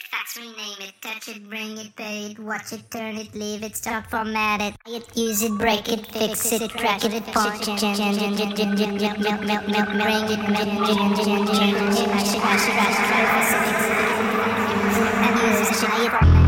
it, fax, rename it, touch it, bring it, pay it, watch it, turn it, leave it, start, format it, it, use it, break it, fix it, crack it, punch it, bring it, and use it,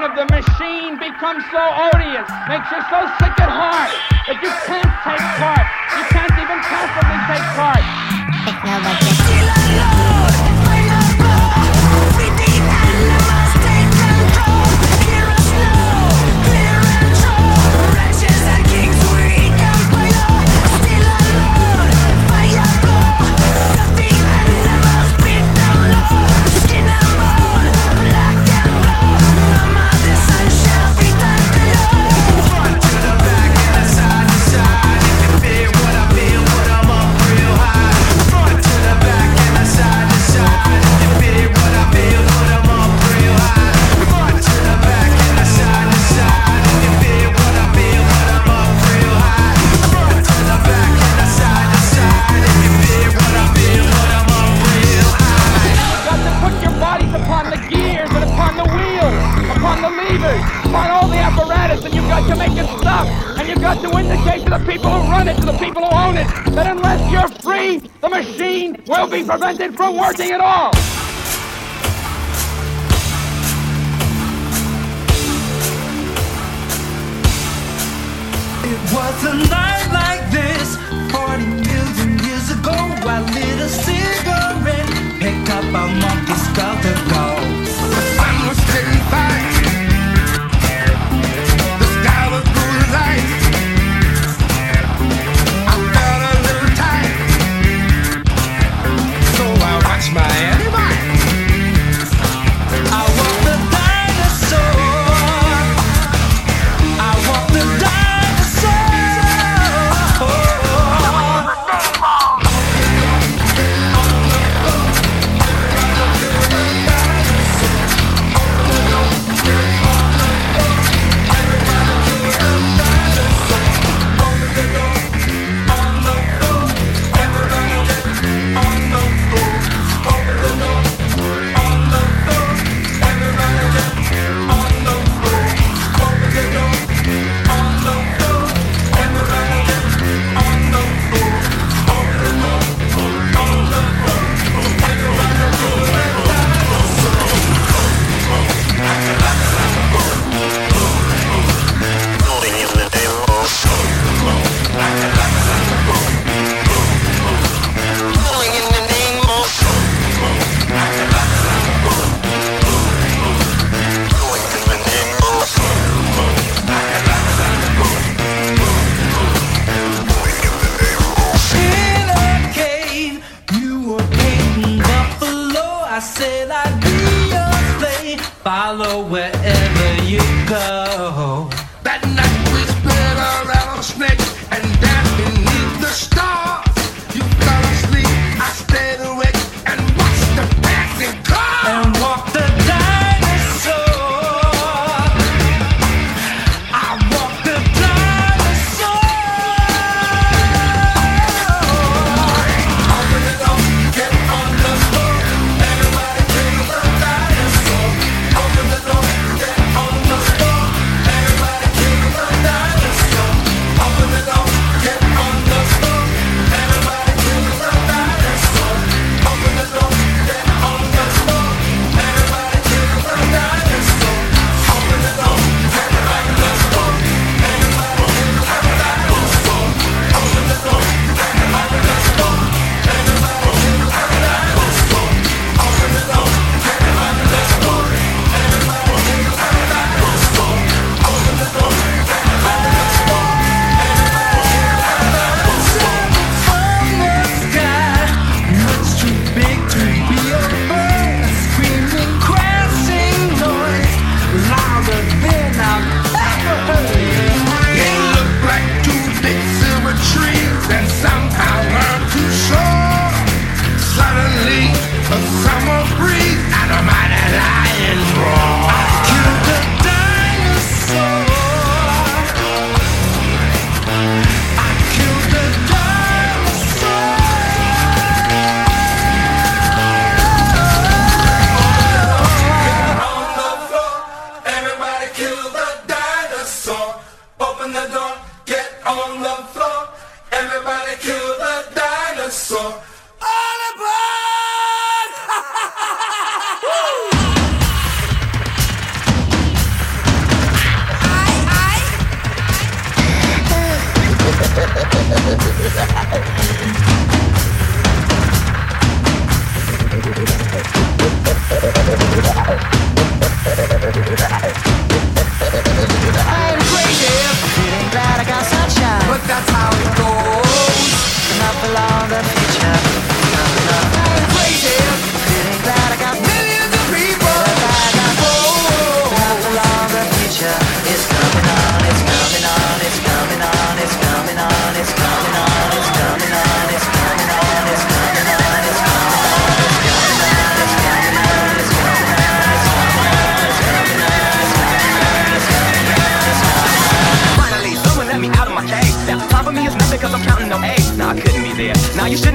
of the machine becomes so odious, makes you so sick at heart that you can't take part. You can't even passively take part. Be prevented from working at all. It was a night like this, 40 million years ago. I lit a cigarette, picked up a monkey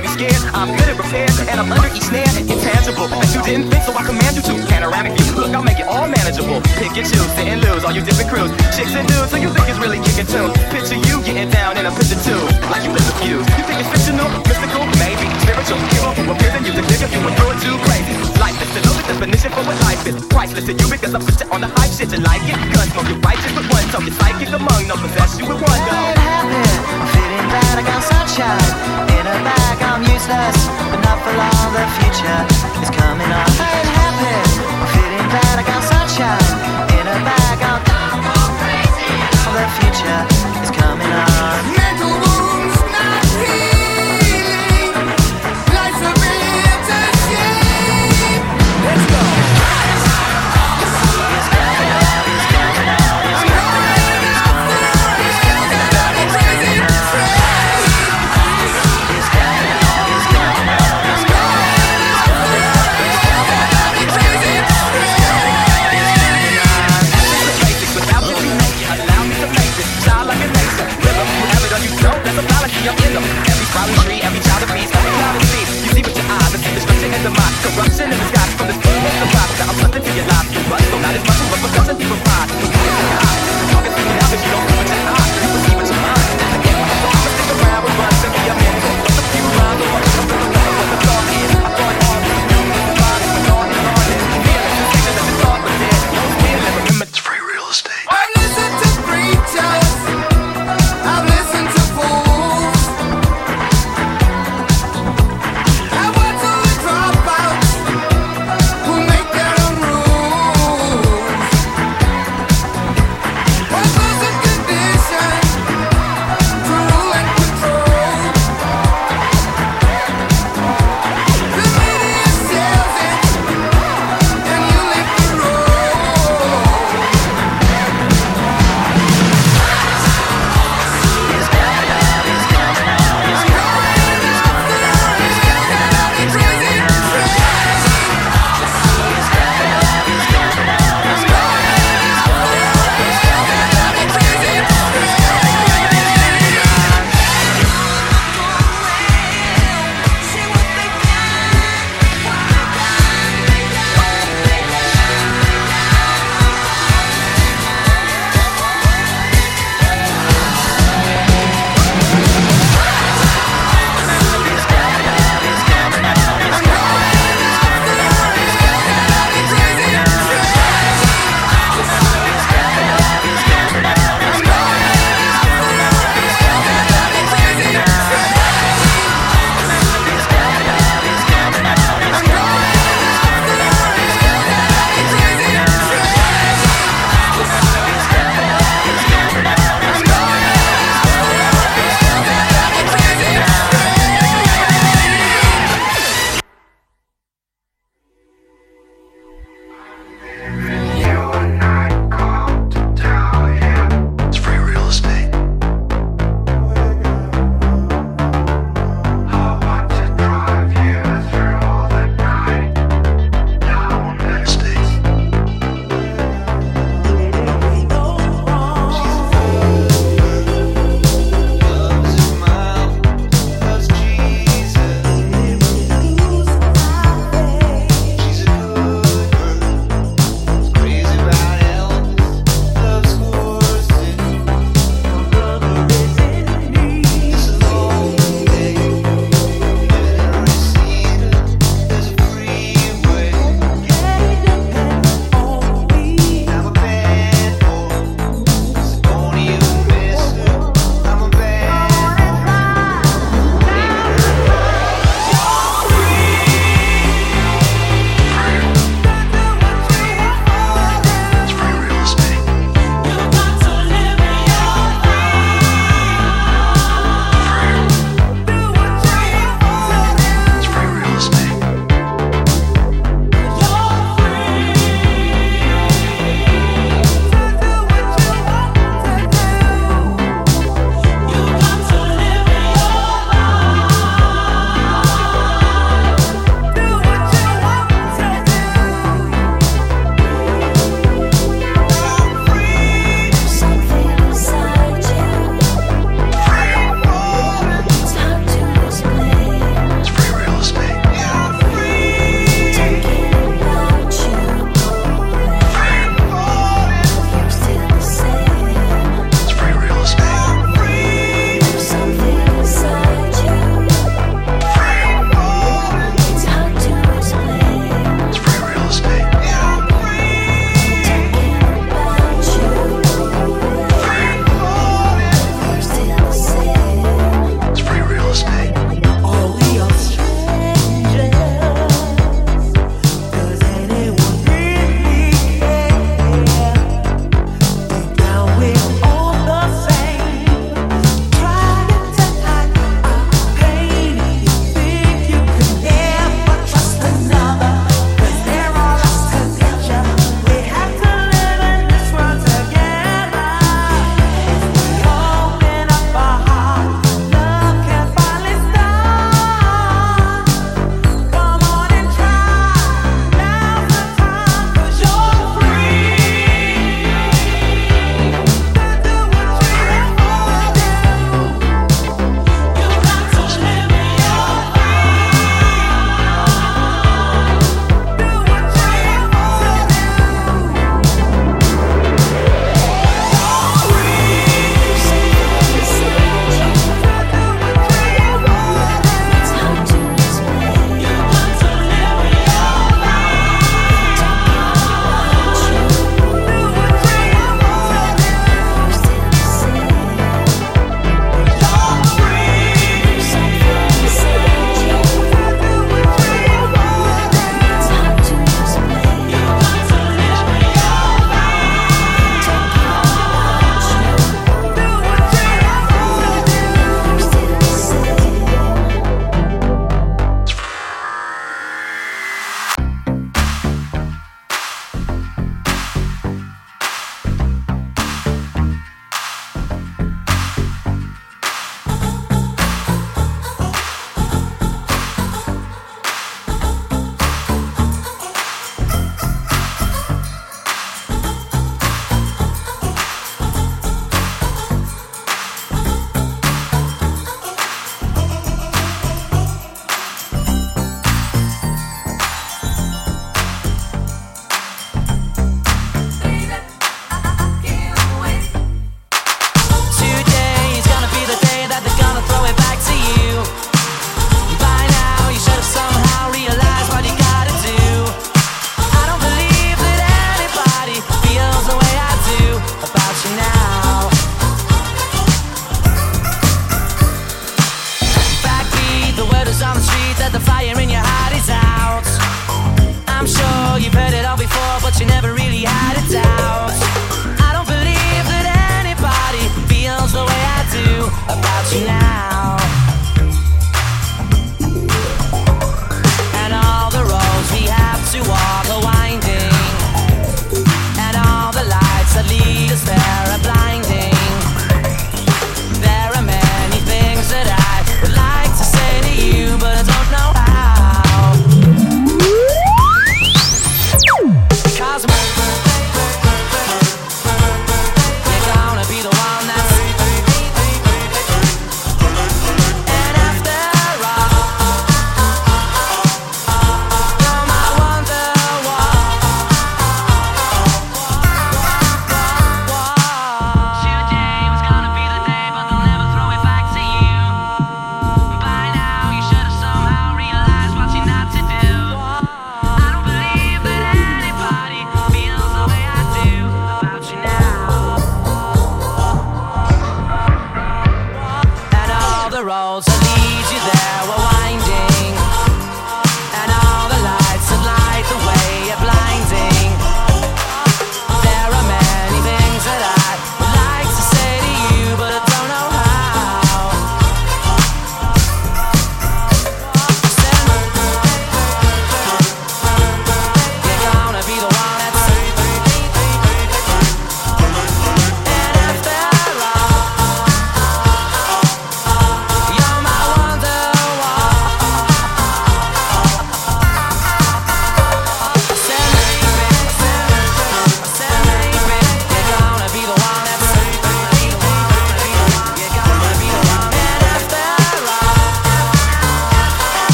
shouldn't scared. I'm good at repairs and I'm under each snare. Intangible. That you didn't think, so I command you to. Panoramic view. Look, I'll make it all manageable. Pick and choose, sit and lose. All you different crews. Chicks and dudes, so you think it's really kicking tunes. Picture you getting down in a picture too. Like you live the views. You think it's fictional, mystical, maybe spiritual. Hero who appears in music, nigga, you were it too crazy. Lifeless, the lowest definition for what life is. Priceless to you because I put you on the hype shit. You like it? Gun smoke, you righteous with one token. Psychic among no possess you with one go. I'm feeling glad I got sunshine in a bag. I'm useless, but not for long. The future is coming on. I'm happy, feeling glad I got sunshine in a bag. I'm the future is coming on.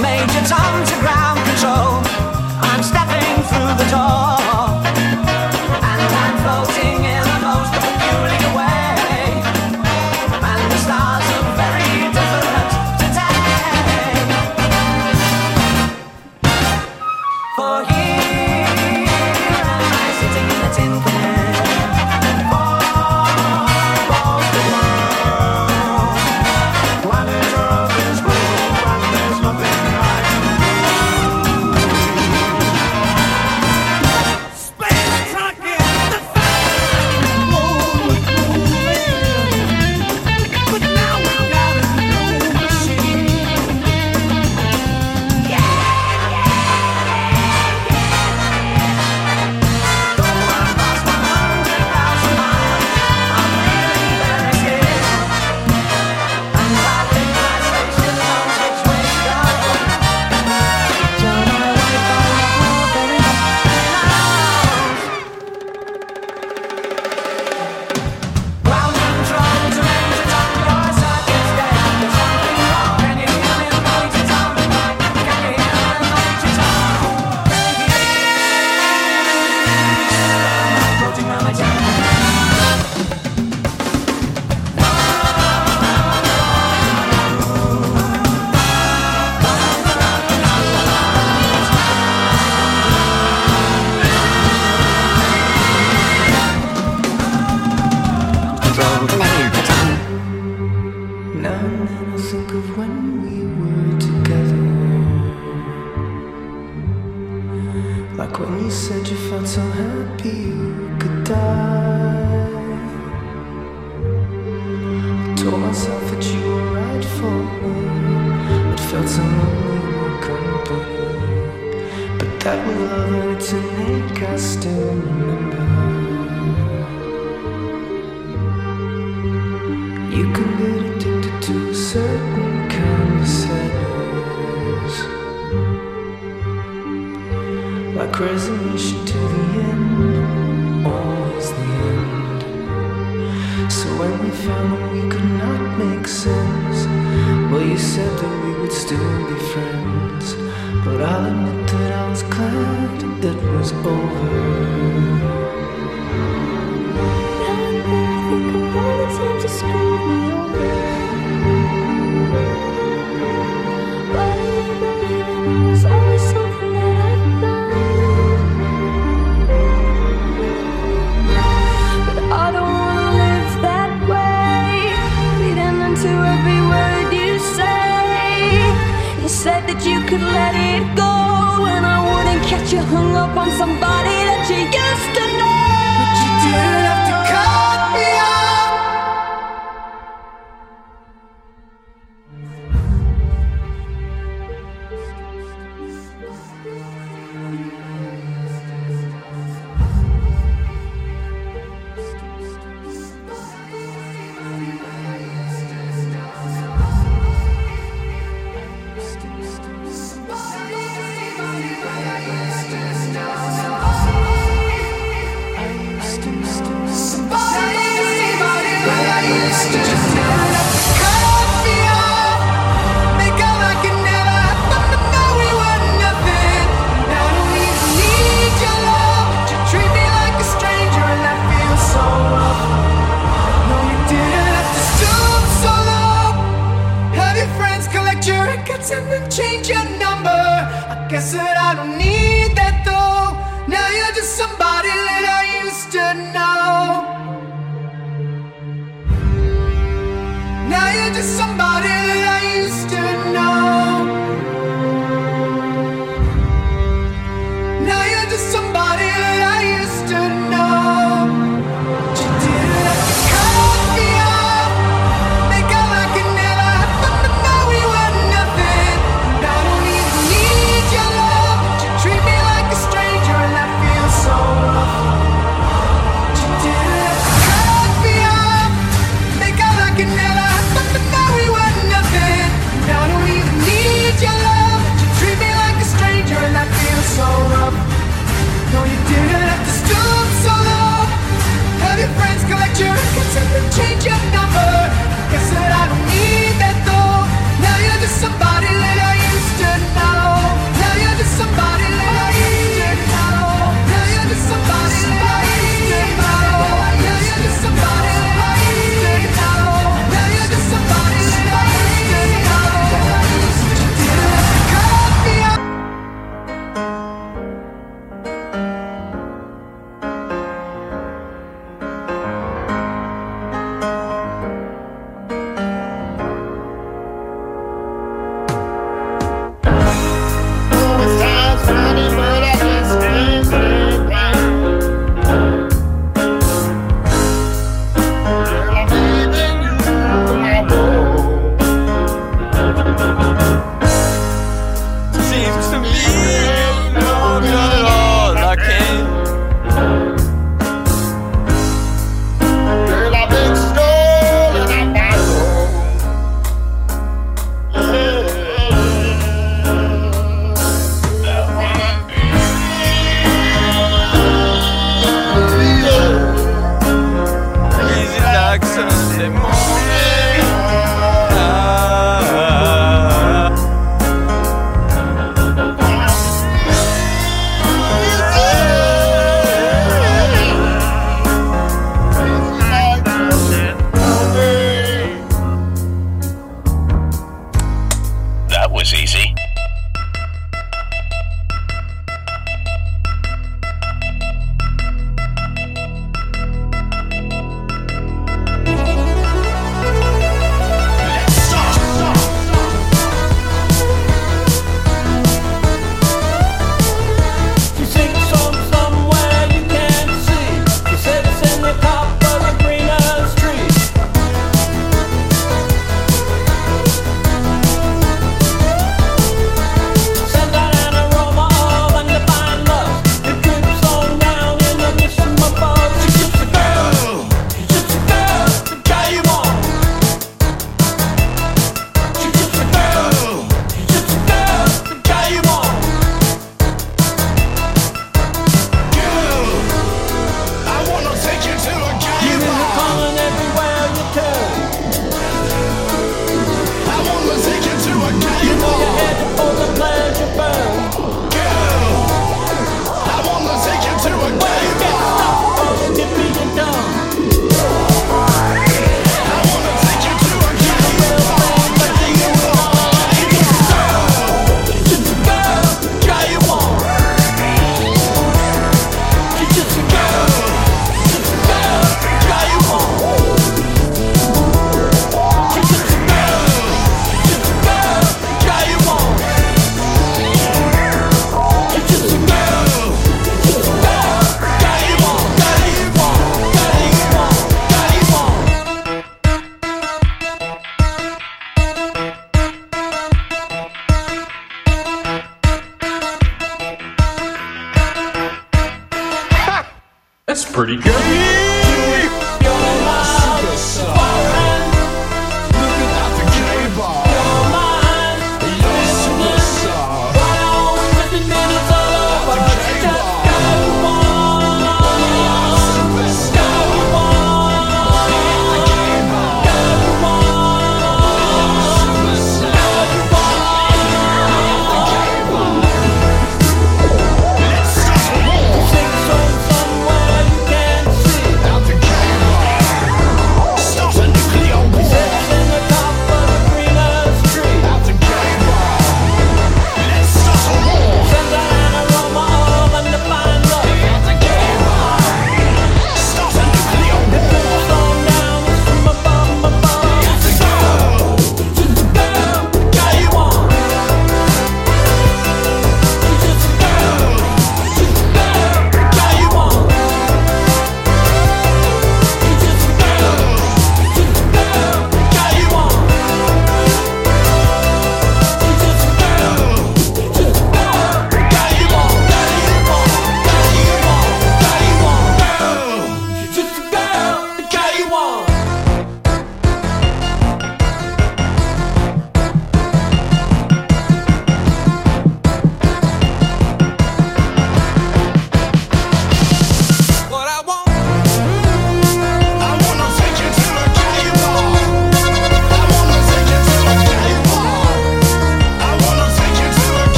Major Tom to ground control. I'm stepping through the door. school.